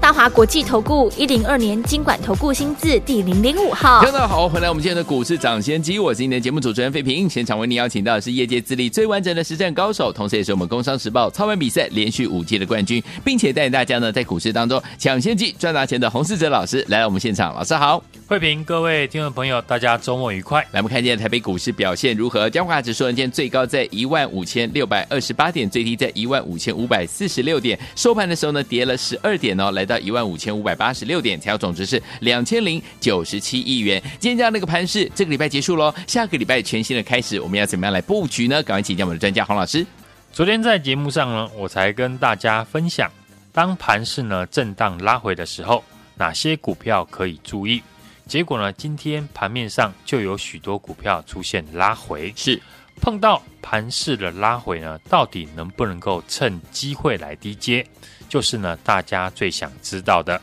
大华国际投顾一零二年金管投顾新字第零零五号，大家好，回来我们今天的股市涨先机，我是今天的节目主持人费平。现场为您邀请到的是业界资历最完整的实战高手，同时也是我们工商时报操盘比赛连续五届的冠军，并且带领大家呢在股市当中抢先机赚大钱的洪世哲老师来到我们现场，老师好，费平，各位听众朋友，大家周末愉快。来，我们看见台北股市表现如何？加华指数今天最高在一万五千六百二十八点，最低在一万五千五百四十六点，收盘的时候呢跌了十二点哦，来到一万五千五百。八十六点，成交总值是两千零九十七亿元。今天这样的一个盘势，这个礼拜结束喽，下个礼拜全新的开始，我们要怎么样来布局呢？赶快请教我们的专家黄老师。昨天在节目上呢，我才跟大家分享，当盘势呢震荡拉回的时候，哪些股票可以注意？结果呢，今天盘面上就有许多股票出现拉回，是碰到盘势的拉回呢，到底能不能够趁机会来低接？就是呢，大家最想知道的。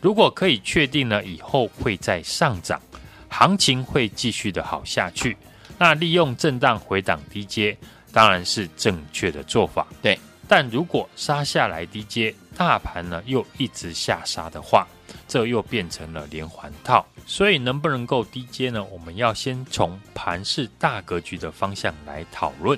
如果可以确定呢，以后会再上涨，行情会继续的好下去，那利用震荡回档低阶，当然是正确的做法。对，但如果杀下来低阶，大盘呢又一直下杀的话，这又变成了连环套。所以能不能够低阶呢？我们要先从盘势大格局的方向来讨论。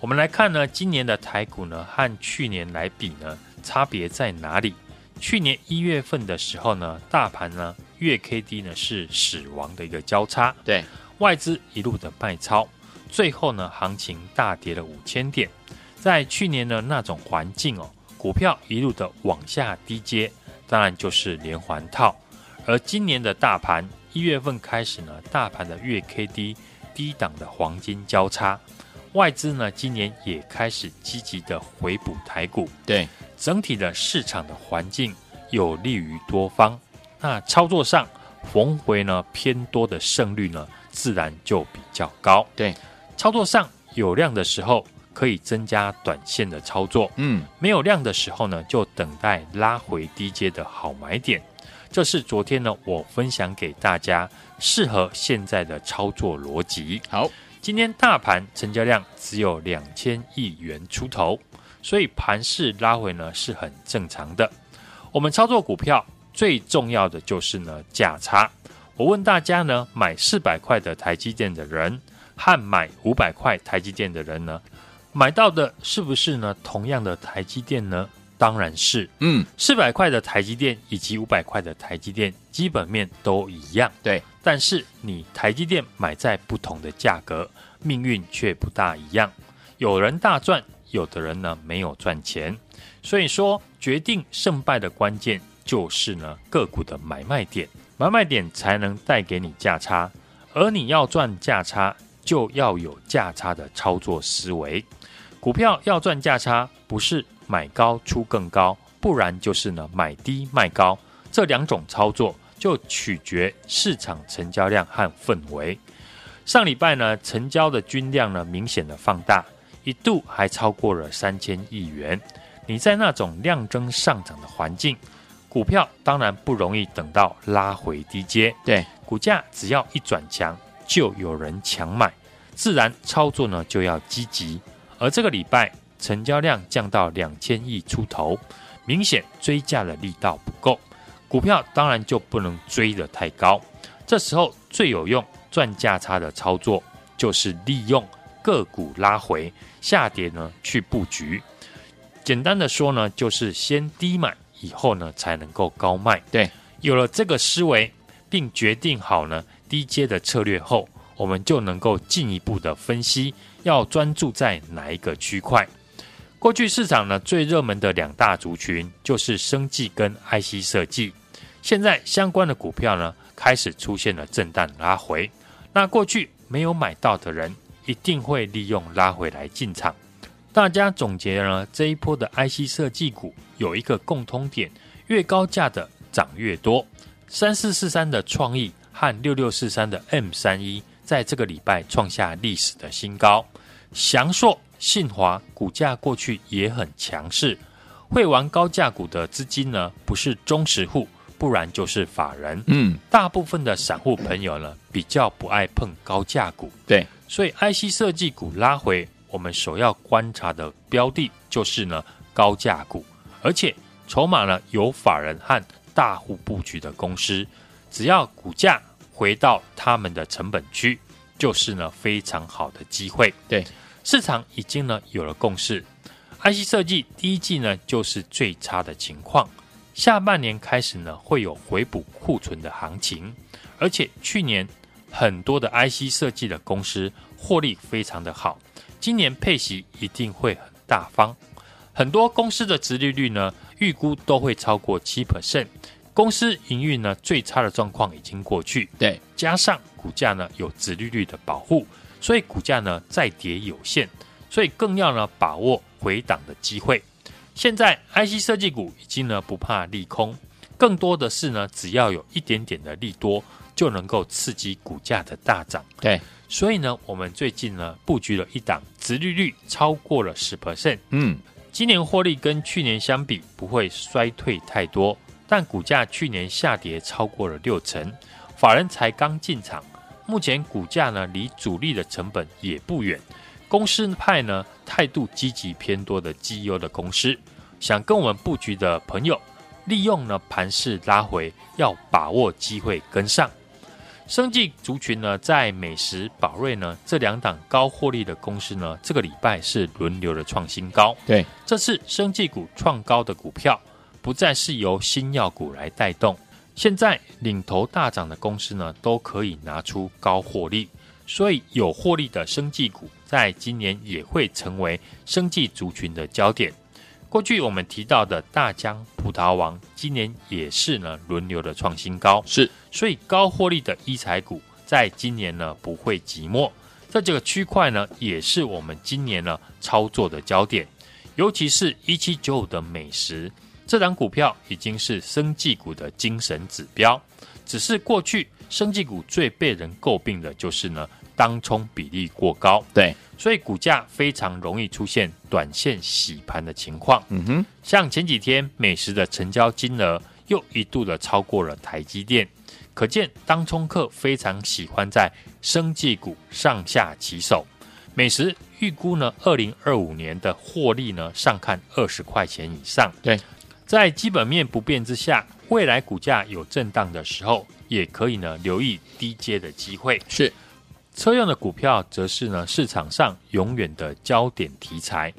我们来看呢，今年的台股呢和去年来比呢，差别在哪里？去年一月份的时候呢，大盘呢月 K D 呢是死亡的一个交叉，对，外资一路的卖超，最后呢行情大跌了五千点。在去年的那种环境哦，股票一路的往下低接，当然就是连环套。而今年的大盘一月份开始呢，大盘的月 K D 低档的黄金交叉，外资呢今年也开始积极的回补台股，对。整体的市场的环境有利于多方，那操作上逢回呢偏多的胜率呢自然就比较高。对，操作上有量的时候可以增加短线的操作，嗯，没有量的时候呢就等待拉回低阶的好买点。这是昨天呢我分享给大家适合现在的操作逻辑。好，今天大盘成交量只有两千亿元出头。所以盘势拉回呢是很正常的。我们操作股票最重要的就是呢价差。我问大家呢，买四百块的台积电的人和买五百块台积电的人呢，买到的是不是呢同样的台积电呢？当然是。嗯，四百块的台积电以及五百块的台积电基本面都一样。对，但是你台积电买在不同的价格，命运却不大一样。有人大赚。有的人呢没有赚钱，所以说决定胜败的关键就是呢个股的买卖点，买卖点才能带给你价差，而你要赚价差就要有价差的操作思维。股票要赚价差，不是买高出更高，不然就是呢买低卖高，这两种操作就取决市场成交量和氛围。上礼拜呢成交的均量呢明显的放大。一度还超过了三千亿元，你在那种量增上涨的环境，股票当然不容易等到拉回低阶。对，股价只要一转强，就有人强买，自然操作呢就要积极。而这个礼拜成交量降到两千亿出头，明显追价的力道不够，股票当然就不能追得太高。这时候最有用赚价差的操作，就是利用。个股拉回下跌呢，去布局。简单的说呢，就是先低买，以后呢才能够高卖。对，有了这个思维，并决定好呢低阶的策略后，我们就能够进一步的分析，要专注在哪一个区块。过去市场呢最热门的两大族群就是生技跟 IC 设计，现在相关的股票呢开始出现了震荡拉回。那过去没有买到的人，一定会利用拉回来进场。大家总结呢，这一波的 IC 设计股有一个共通点，越高价的涨越多。三四四三的创意和六六四三的 M 三一，在这个礼拜创下历史的新高。祥硕、信华股价过去也很强势，会玩高价股的资金呢，不是忠实户，不然就是法人。嗯，大部分的散户朋友呢，比较不爱碰高价股。对，所以 IC 设计股拉回，我们首要观察的标的就是呢高价股，而且筹码呢有法人和大户布局的公司，只要股价回到他们的成本区，就是呢非常好的机会。对，市场已经呢有了共识，IC 设计第一季呢就是最差的情况，下半年开始呢会有回补库存的行情，而且去年很多的 IC 设计的公司获利非常的好，今年配息一定会很大方，很多公司的殖利率呢预估都会超过七 percent。公司营运呢最差的状况已经过去，对，加上股价呢有殖利率的保护，所以股价呢再跌有限，所以更要呢把握回档的机会。现在 IC 设计股已经呢不怕利空，更多的是呢只要有一点点的利多，就能够刺激股价的大涨。对，所以呢我们最近呢布局了一档殖利率超过了十 percent，嗯，今年获利跟去年相比不会衰退太多。但股价去年下跌超过了六成，法人才刚进场，目前股价呢离主力的成本也不远。公司派呢态度积极偏多的绩优的公司，想跟我们布局的朋友，利用呢盘势拉回，要把握机会跟上。生技族群呢，在美食宝瑞呢这两档高获利的公司呢，这个礼拜是轮流的创新高。对，这次生技股创高的股票。不再是由新药股来带动，现在领头大涨的公司呢，都可以拿出高获利，所以有获利的生技股，在今年也会成为生技族群的焦点。过去我们提到的大疆葡萄王，今年也是呢轮流的创新高，是，所以高获利的医材股，在今年呢不会寂寞。这几个区块呢，也是我们今年呢操作的焦点，尤其是一七九五的美时。这档股票已经是生技股的精神指标，只是过去生技股最被人诟病的就是呢，当冲比例过高，对，所以股价非常容易出现短线洗盘的情况。嗯哼，像前几天美食的成交金额又一度的超过了台积电，可见当冲客非常喜欢在生技股上下其手。美食预估呢，二零二五年的获利呢，上看二十块钱以上。对。在基本面不变之下，未来股价有震荡的时候，也可以呢留意低阶的机会。是车用的股票，则是呢市场上永远的焦点题材。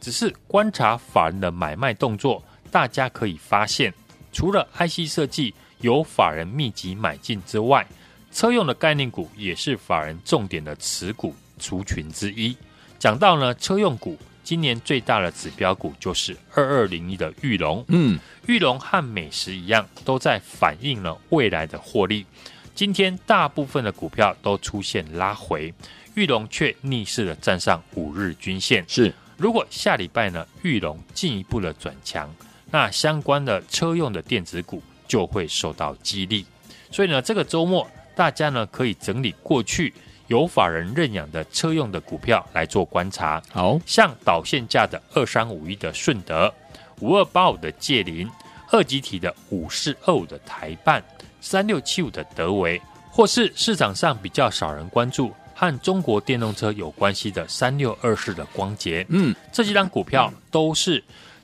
只是观察法人的买卖动作，大家可以发现，除了 IC 设计有法人密集买进之外，车用的概念股也是法人重点的持股族群之一。讲到呢车用股。今年最大的指标股就是二二零一的玉龙，嗯，玉龙和美食一样，都在反映了未来的获利。今天大部分的股票都出现拉回，玉龙却逆势的站上五日均线。是，如果下礼拜呢，玉龙进一步的转强，那相关的车用的电子股就会受到激励。所以呢，这个周末大家呢可以整理过去。有法人认养的车用的股票来做观察，好。像导线价的二三五一的顺德，五二八五的界林，二级体的五四二五的台半，三六七五的德维，或是市场上比较少人关注和中国电动车有关系的三六二四的光頡，嗯，这几张股票都是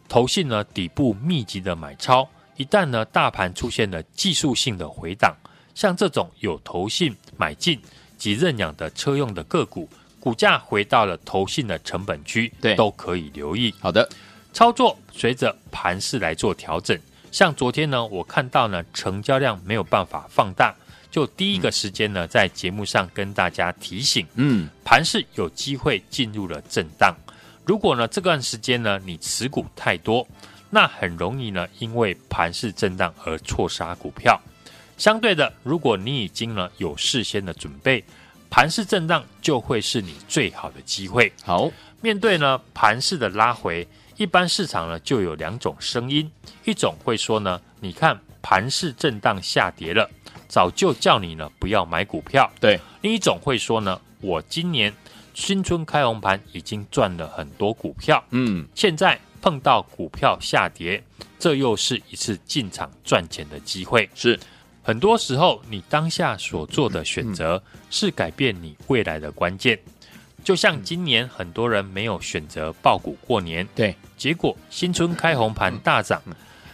投信呢底部密集的买超，一旦呢大盘出现了技术性的回档，像这种有投信买进。及认养的车用的个股，股价回到了投信的成本区，对，都可以留意。好的，操作随着盘势来做调整。像昨天呢，我看到呢成交量没有办法放大，就第一个时间呢，在节目上跟大家提醒，嗯，盘势有机会进入了震荡。如果呢这段时间呢你持股太多，那很容易呢因为盘势震荡而错杀股票。相对的，如果你已经呢有事先的准备，盘势震荡就会是你最好的机会。好，面对呢盘势的拉回，一般市场呢就有两种声音，一种会说呢，你看盘势震荡下跌了，早就叫你呢不要买股票。对，另一种会说呢，我今年新春开红盘已经赚了很多股票，嗯，现在碰到股票下跌，这又是一次进场赚钱的机会。是，很多时候你当下所做的选择是改变你未来的关键。就像今年很多人没有选择爆股过年，对，结果新春开红盘大涨，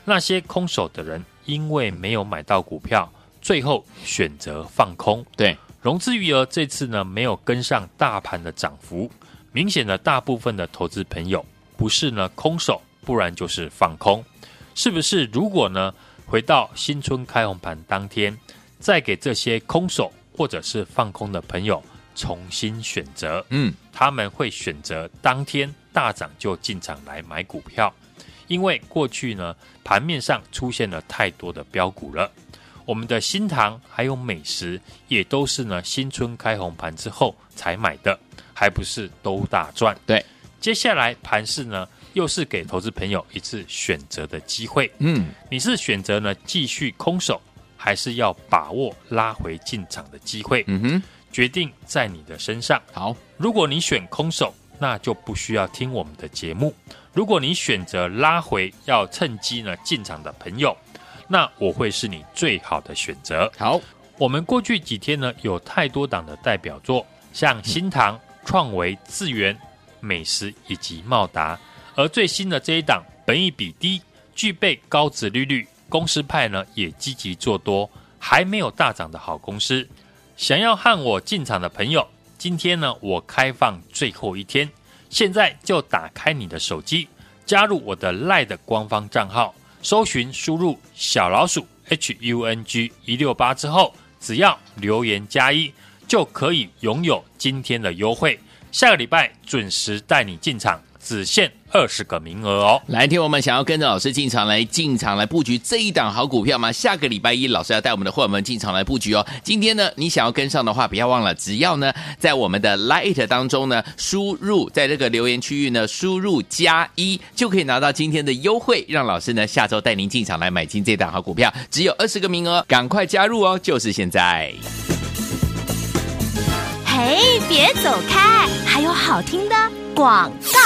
那些空手的人因为没有买到股票，最后选择放空，对，融资余额这次呢没有跟上大盘的涨幅，明显的大部分的投资朋友不是呢空手，不然就是放空，是不是？如果呢回到新春开红盘当天，再给这些空手或者是放空的朋友。重新选择，嗯，他们会选择当天大涨就进场来买股票，因为过去呢盘面上出现了太多的标股了。我们的新塘还有美食也都是呢新春开红盘之后才买的，还不是都大赚？对，接下来盘势呢又是给投资朋友一次选择的机会，嗯，你是选择呢继续空手，还是要把握拉回进场的机会？嗯哼。决定在你的身上。好，如果你选空手，那就不需要听我们的节目。如果你选择拉回，要趁机呢进场的朋友，那我会是你最好的选择。好，我们过去几天呢有太多档的代表作，像新唐、创维、智源、美食以及茂达，而最新的这一档，本益比低，具备高值利率，公司派呢也积极做多，还没有大涨的好公司。想要和我进场的朋友，今天呢，我开放最后一天，现在就打开你的手机，加入我的 LINE 的官方账号，搜寻输入小老鼠 H U N G 一六八之后，只要留言加一，就可以拥有今天的优惠。下个礼拜准时带你进场，只限。二十个名额哦！来，听我们想要跟着老师进场来进场来布局这一档好股票吗？下个礼拜一，老师要带我们的伙伴们进场来布局哦。今天呢，你想要跟上的话，不要忘了，只要呢在我们的 Light 当中呢输入在这个留言区域呢输入加一，就可以拿到今天的优惠，让老师呢下周带您进场来买进这档好股票，只有二十个名额，赶快加入哦！就是现在。嘿，别走开，还有好听的广告。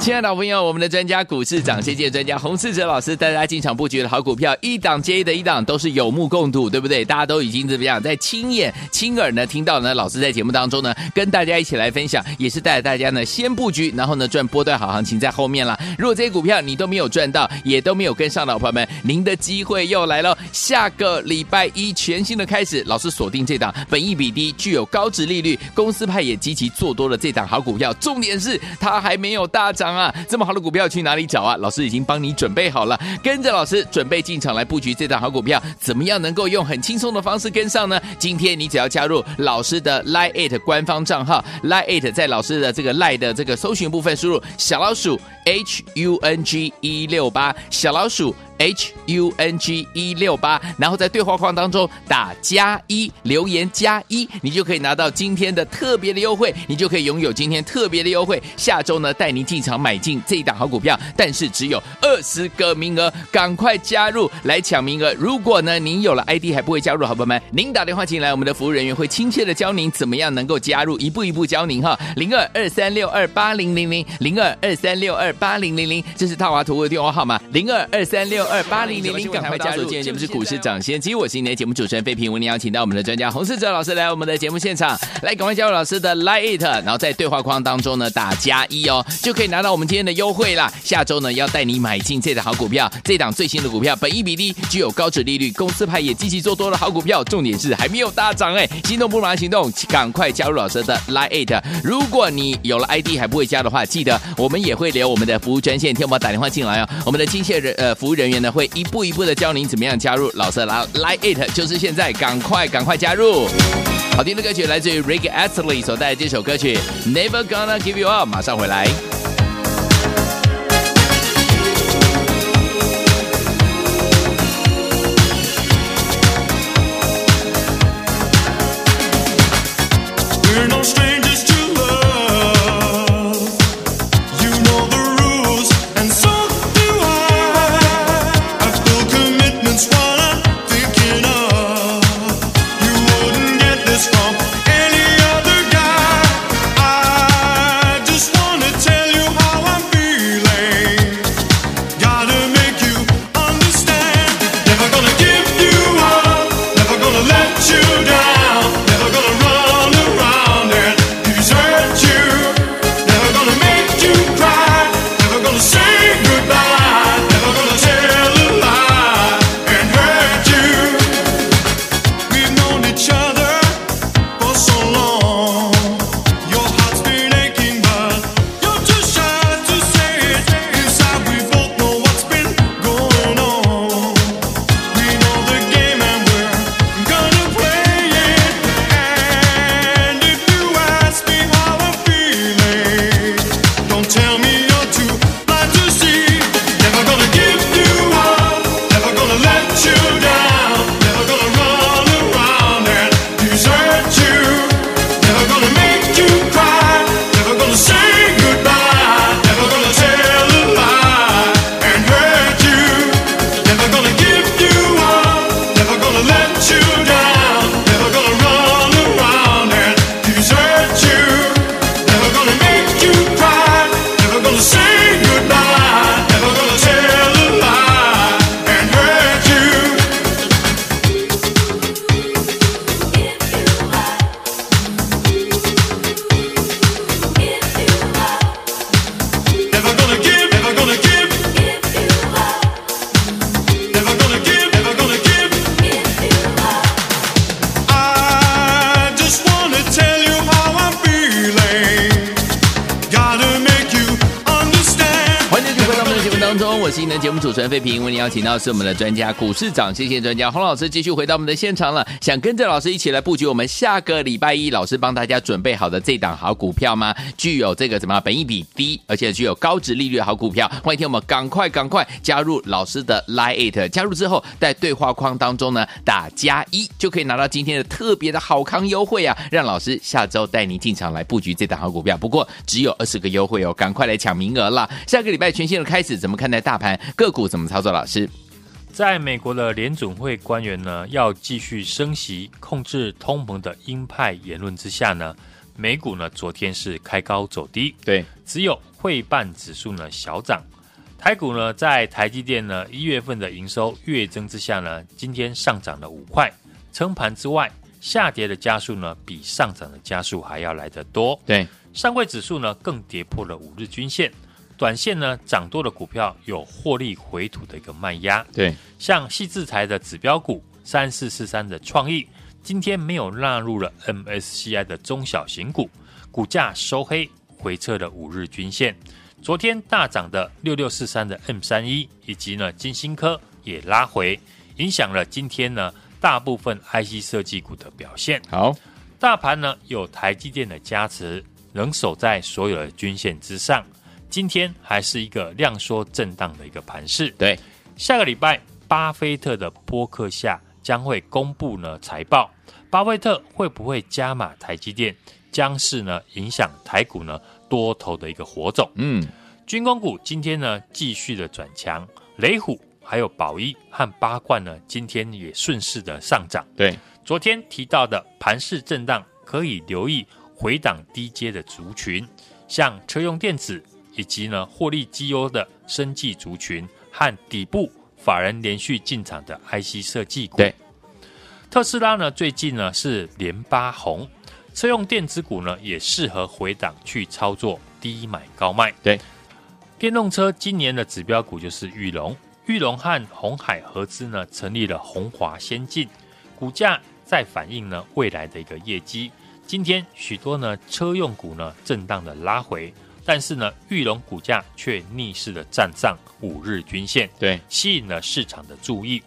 亲爱的朋友，我们的专家股市涨谢谢专家洪世哲老师带大家进场布局的好股票，一档接一的一档都是有目共睹，对不对？大家都已经怎么样，在亲眼亲耳呢听到呢？老师在节目当中呢，跟大家一起来分享，也是带着大家呢先布局，然后呢赚波段好行情在后面了。如果这些股票你都没有赚到，也都没有跟上的朋友们，您的机会又来了。下个礼拜一全新的开始，老师锁定这档本益比低、具有高值利率、公司派也积极做多的这档好股票，重点是它还没有大涨啊！这么好的股票去哪里找啊？老师已经帮你准备好了，跟着老师准备进场来布局这档好股票，怎么样能够用很轻松的方式跟上呢？今天你只要加入老师的 Line@ 官方账号 Line@ 在老师的这个 Line 的这个搜寻部分输入小老鼠 H U N G 一六八小老鼠。H U N G 一六八，然后在对话框当中打加一，留言加一，你就可以拿到今天的特别的优惠，你就可以拥有今天特别的优惠。下周呢，带您进场买进这一档好股票，但是只有二十个名额，赶快加入来抢名额。如果呢您有了 ID 还不会加入，好朋友们，您打电话进来，我们的服务人员会亲切的教您怎么样能够加入，一步一步教您哈。零二二三六二八零零零零二二三六二八零零零，这是套娃图的电话号码，零二二三六。二八零零零，赶快加入！今天节目是股市涨先机，我是今天的节目主持人费平，为您邀请到我们的专家洪世哲老师来我们的节目现场，来赶快加入老师的 Line，然后在对话框当中呢打加一哦，就可以拿到我们今天的优惠啦。下周呢要带你买进这档好股票，这档最新的股票，本益比低，具有高值利率，公司派也积极做多的好股票，重点是还没有大涨哎，心动不如马上行动，赶快加入老师的 Line。如果你有了 ID 还不会加的话，记得我们也会留我们的服务专线，听我们打电话进来哦，我们的亲切人呃服务人员会一步一步的教您怎么样加入老色狼 Like It，就是现在，赶快赶快加入！好听的歌曲来自于 Rick Astley 所带来这首歌曲 Never Gonna Give You Up，马上回来。主持人费平，为您邀请到是我们的专家股市涨跌线专家洪老师，继续回到我们的现场了。想跟着老师一起来布局我们下个礼拜一老师帮大家准备好的这档好股票吗？具有这个怎么？本益比低，而且具有高值利率好股票，欢迎听我们赶快赶快加入老师的 Line，It，加入之后在对话框当中呢打加一，就可以拿到今天的特别的好康优惠啊！让老师下周带您进场来布局这档好股票，不过只有二十个优惠哦，赶快来抢名额啦！下个礼拜全新的开始，怎么看待大盘个股怎么操作？老师，在美国的联准会官员呢要继续升息、控制通膨的鹰派言论之下呢，美股呢昨天是开高走低，对，只有汇办指数呢小涨。台股呢在台积电呢一月份的营收月增之下呢，今天上涨了五块，撑盘之外，下跌的加速呢比上涨的加速还要来得多。对，上柜指数呢更跌破了五日均线。短线呢，涨多的股票有获利回吐的一个卖压。对，像矽智财的指标股三四四三的创意，今天没有纳入了 MSCI 的中小型股，股价收黑，回撤了五日均线。昨天大涨的六六四三的 M 三一以及呢金星科也拉回，影响了今天呢大部分 IC 设计股的表现。好，大盘呢有台积电的加持，能守在所有的均线之上。今天还是一个量缩震荡的一个盘势。对，下个礼拜，巴菲特的播客下将会公布呢财报，巴菲特会不会加码台积电，将是呢影响台股呢多头的一个火种。嗯，军工股今天呢继续的转强，雷虎还有宝一和八冠呢今天也顺势的上涨。对，昨天提到的盘势震荡，可以留意回档低阶的族群，像车用电子。以及呢，获利绩优的生技族群和底部法人连续进场的 IC 设计股。对，特斯拉呢，最近呢是连八红，车用电子股呢也适合回档去操作低买高卖。对，电动车今年的指标股就是裕隆，裕隆和鸿海合资呢成立了鸿华先进，股价在反映呢未来的一个业绩。今天许多呢车用股呢震荡的拉回。但是呢，玉龙股价却逆势的站上五日均线，对，吸引了市场的注意。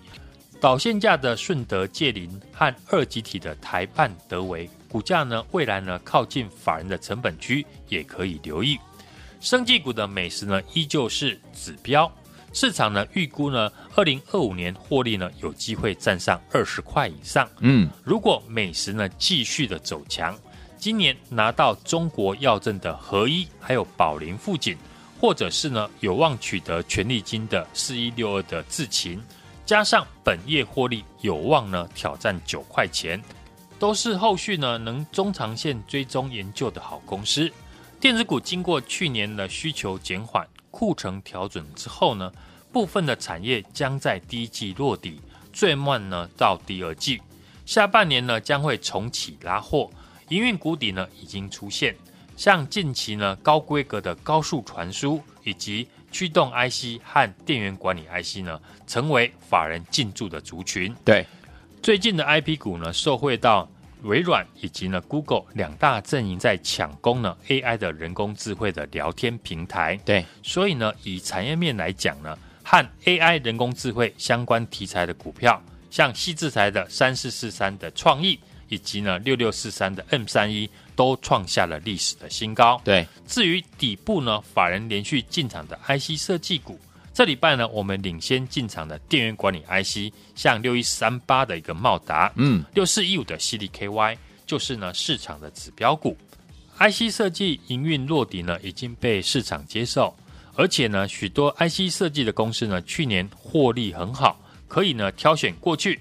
导线价的顺德借林和二级体的台半德维股价呢，未来呢靠近法人的成本区，也可以留意。生技股的美食呢，依旧是指标，市场呢预估呢，二零二五年获利呢有机会站上二十块以上。嗯，如果美食呢继续的走强。今年拿到中国药证的合一，还有宝林富锦，或者是呢有望取得权利金的四一六二的智勤，加上本业获利有望呢挑战九块钱，都是后续呢能中长线追踪研究的好公司。电子股经过去年的需求减缓、库存调整之后呢，部分的产业将在第一季落底，最慢呢到第二季，下半年呢将会重启拉货。营运谷底呢已经出现，像近期呢高规格的高速传输以及驱动 IC 和电源管理 IC 呢，成为法人进驻的族群。对，最近的 IP 股呢，受惠到微软以及呢 Google 两大阵营在抢攻呢 AI 的人工智慧的聊天平台。对，所以呢，以产业面来讲呢，和 AI 人工智慧相关题材的股票，像矽智财的三四四三的创意。以及呢，六六四三的 M 三一都创下了历史的新高。对，至于底部呢，法人连续进场的 IC 设计股，这礼拜呢，我们领先进场的电源管理 IC，像六一三八的一个茂达，嗯，六四一五的 CDKY，就是呢市场的指标股。IC 设计营运落底呢，已经被市场接受，而且呢，许多 IC 设计的公司呢，去年获利很好，可以呢挑选过去。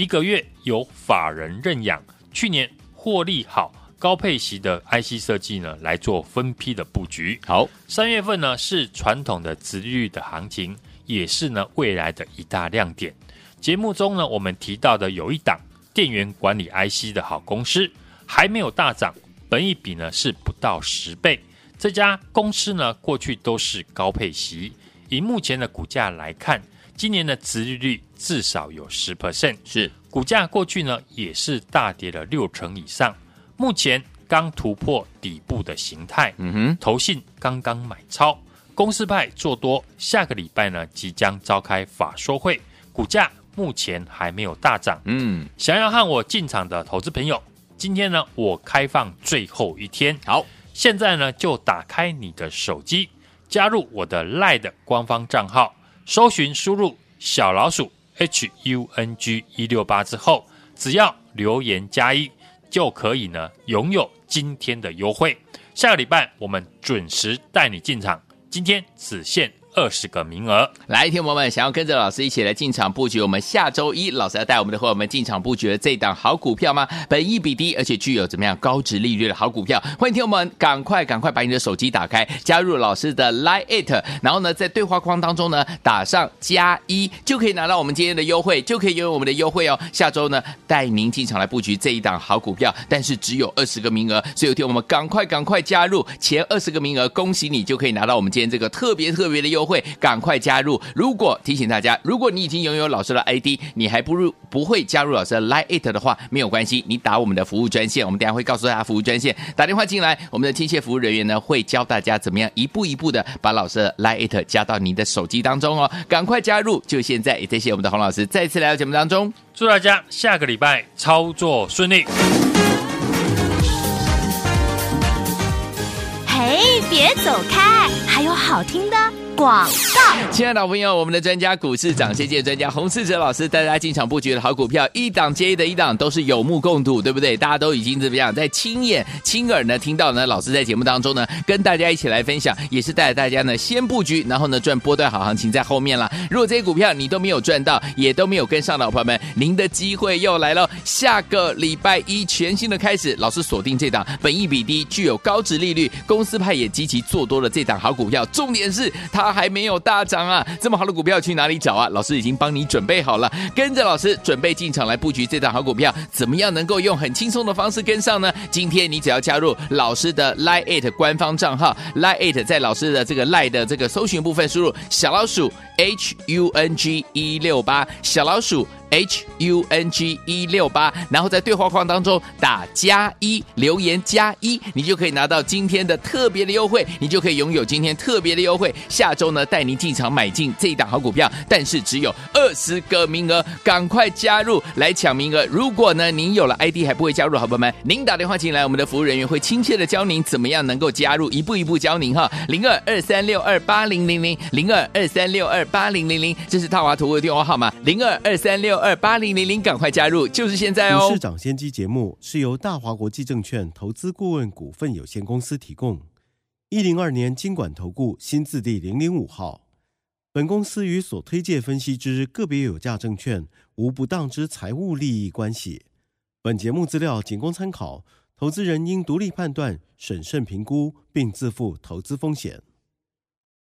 一个月由法人认养，去年获利好、高配息的 IC 设计呢，来做分批的布局。好，三月份呢是传统的殖利率的行情，也是呢未来的一大亮点。节目中呢，我们提到的有一档电源管理 IC 的好公司，还没有大涨，本益比呢是不到十倍。这家公司呢过去都是高配息，以目前的股价来看。今年的殖利率至少有十 percent，是。股价过去呢也是大跌了六成以上，目前刚突破底部的形态，嗯哼，投信刚刚买超，公司派做多，下个礼拜呢即将召开法说会，股价目前还没有大涨。嗯，想要和我进场的投资朋友，今天呢我开放最后一天，好，现在呢就打开你的手机，加入我的 LINE 的官方账号，搜寻输入小老鼠 H U N G 一六八之后，只要留言加一，就可以呢拥有今天的优惠。下个礼拜我们准时带你进场，今天只限二十个名额，来，听友们想要跟着老师一起来进场布局，我们下周一老师要带我们的伙伴们进场布局的这档好股票吗？本益比低，而且具有怎么样高值利率的好股票，欢迎听友们赶快赶快把你的手机打开，加入老师的 Line It，然后呢，在对话框当中呢打上加一，就可以拿到我们今天的优惠，就可以拥有我们的优惠哦。下周呢带您进场来布局这一档好股票，但是只有二十个名额，所以有听我们赶快赶快加入前二十个名额，恭喜你就可以拿到我们今天这个特别特别的优惠。会赶快加入。如果提醒大家，如果你已经拥有老师的 ID，你还不如不会加入老师的 Line It 的话，没有关系，你打我们的服务专线，我们等下会告诉大家服务专线，打电话进来，我们的亲切服务人员呢会教大家怎么样一步一步的把老师的 Line It 加到您的手机当中哦。赶快加入，就现在！也谢谢我们的洪老师再次来到节目当中，祝大家下个礼拜操作顺利。嘿，别走开，还有好听的。广告，亲爱的老朋友，我们的专家股市涨先机专家洪世哲老师带大家进场布局的好股票，一档接一的一档都是有目共睹，对不对？大家都已经怎么样，在亲眼亲耳呢听到呢？老师在节目当中呢，跟大家一起来分享，也是带着大家呢先布局，然后呢赚波段好行情在后面啦。如果这些股票你都没有赚到，也都没有跟上的朋友们，您的机会又来了。下个礼拜一全新的开始，老师锁定这档本益比低、具有高值利率、公司派也积极做多的这档好股票，重点是它。还没有大涨啊！这么好的股票去哪里找啊？老师已经帮你准备好了，跟着老师准备进场来布局这档好股票，怎么样能够用很轻松的方式跟上呢？今天你只要加入老师的 Line It 官方账号 Line It，在老师的这个 Lie 的这个搜寻部分输入小老鼠 H U N G 一六八小老鼠。H U N G 一六八，然后在对话框当中打加一，留言加一，你就可以拿到今天的特别的优惠，你就可以拥有今天特别的优惠。下周呢，带您进场买进这一档好股票，但是只有二十个名额，赶快加入来抢名额。如果呢您有了 ID 还不会加入，好朋友们，您打电话进来，我们的服务人员会亲切的教您怎么样能够加入，一步一步教您哈。零二二三六二八零零零零二二三六二八零零零，这是套娃图的电话号码，零二二三六。二八零零零，赶快加入，就是现在哦！股市涨先机节目是由大华国际证券投资顾问股份有限公司提供，一零二年经管投顾新字第零零五号。本公司与所推介分析之个别有价证券无不当之财务利益关系。本节目资料仅供参考，投资人应独立判断、审慎评估，并自负投资风险。